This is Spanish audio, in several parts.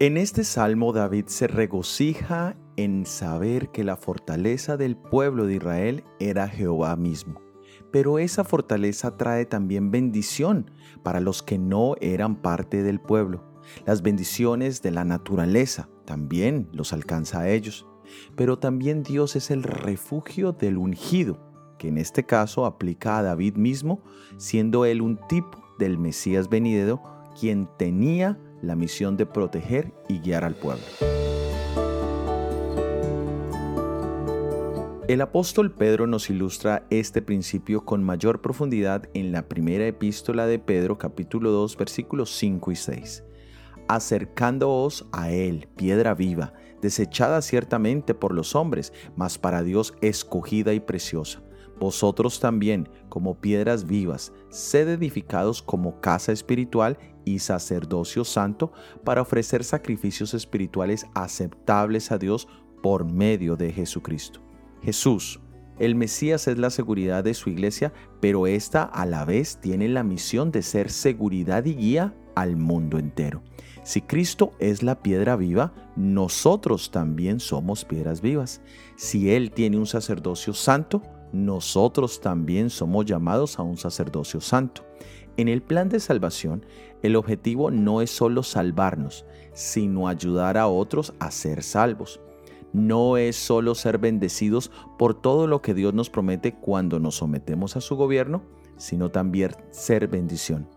En este salmo David se regocija en saber que la fortaleza del pueblo de Israel era Jehová mismo. Pero esa fortaleza trae también bendición para los que no eran parte del pueblo. Las bendiciones de la naturaleza también los alcanza a ellos. Pero también Dios es el refugio del ungido, que en este caso aplica a David mismo, siendo él un tipo del Mesías venidero, quien tenía la misión de proteger y guiar al pueblo. El apóstol Pedro nos ilustra este principio con mayor profundidad en la primera epístola de Pedro capítulo 2 versículos 5 y 6. Acercándoos a él, piedra viva, desechada ciertamente por los hombres, mas para Dios escogida y preciosa vosotros también, como piedras vivas, sed edificados como casa espiritual y sacerdocio santo para ofrecer sacrificios espirituales aceptables a Dios por medio de Jesucristo. Jesús, el Mesías es la seguridad de su iglesia, pero ésta a la vez tiene la misión de ser seguridad y guía al mundo entero. Si Cristo es la piedra viva, nosotros también somos piedras vivas. Si Él tiene un sacerdocio santo, nosotros también somos llamados a un sacerdocio santo. En el plan de salvación, el objetivo no es solo salvarnos, sino ayudar a otros a ser salvos. No es solo ser bendecidos por todo lo que Dios nos promete cuando nos sometemos a su gobierno, sino también ser bendición.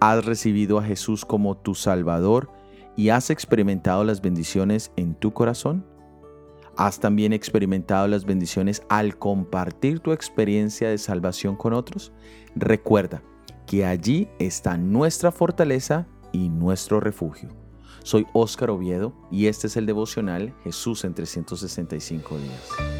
¿Has recibido a Jesús como tu Salvador y has experimentado las bendiciones en tu corazón? ¿Has también experimentado las bendiciones al compartir tu experiencia de salvación con otros? Recuerda que allí está nuestra fortaleza y nuestro refugio. Soy Óscar Oviedo y este es el devocional Jesús en 365 días.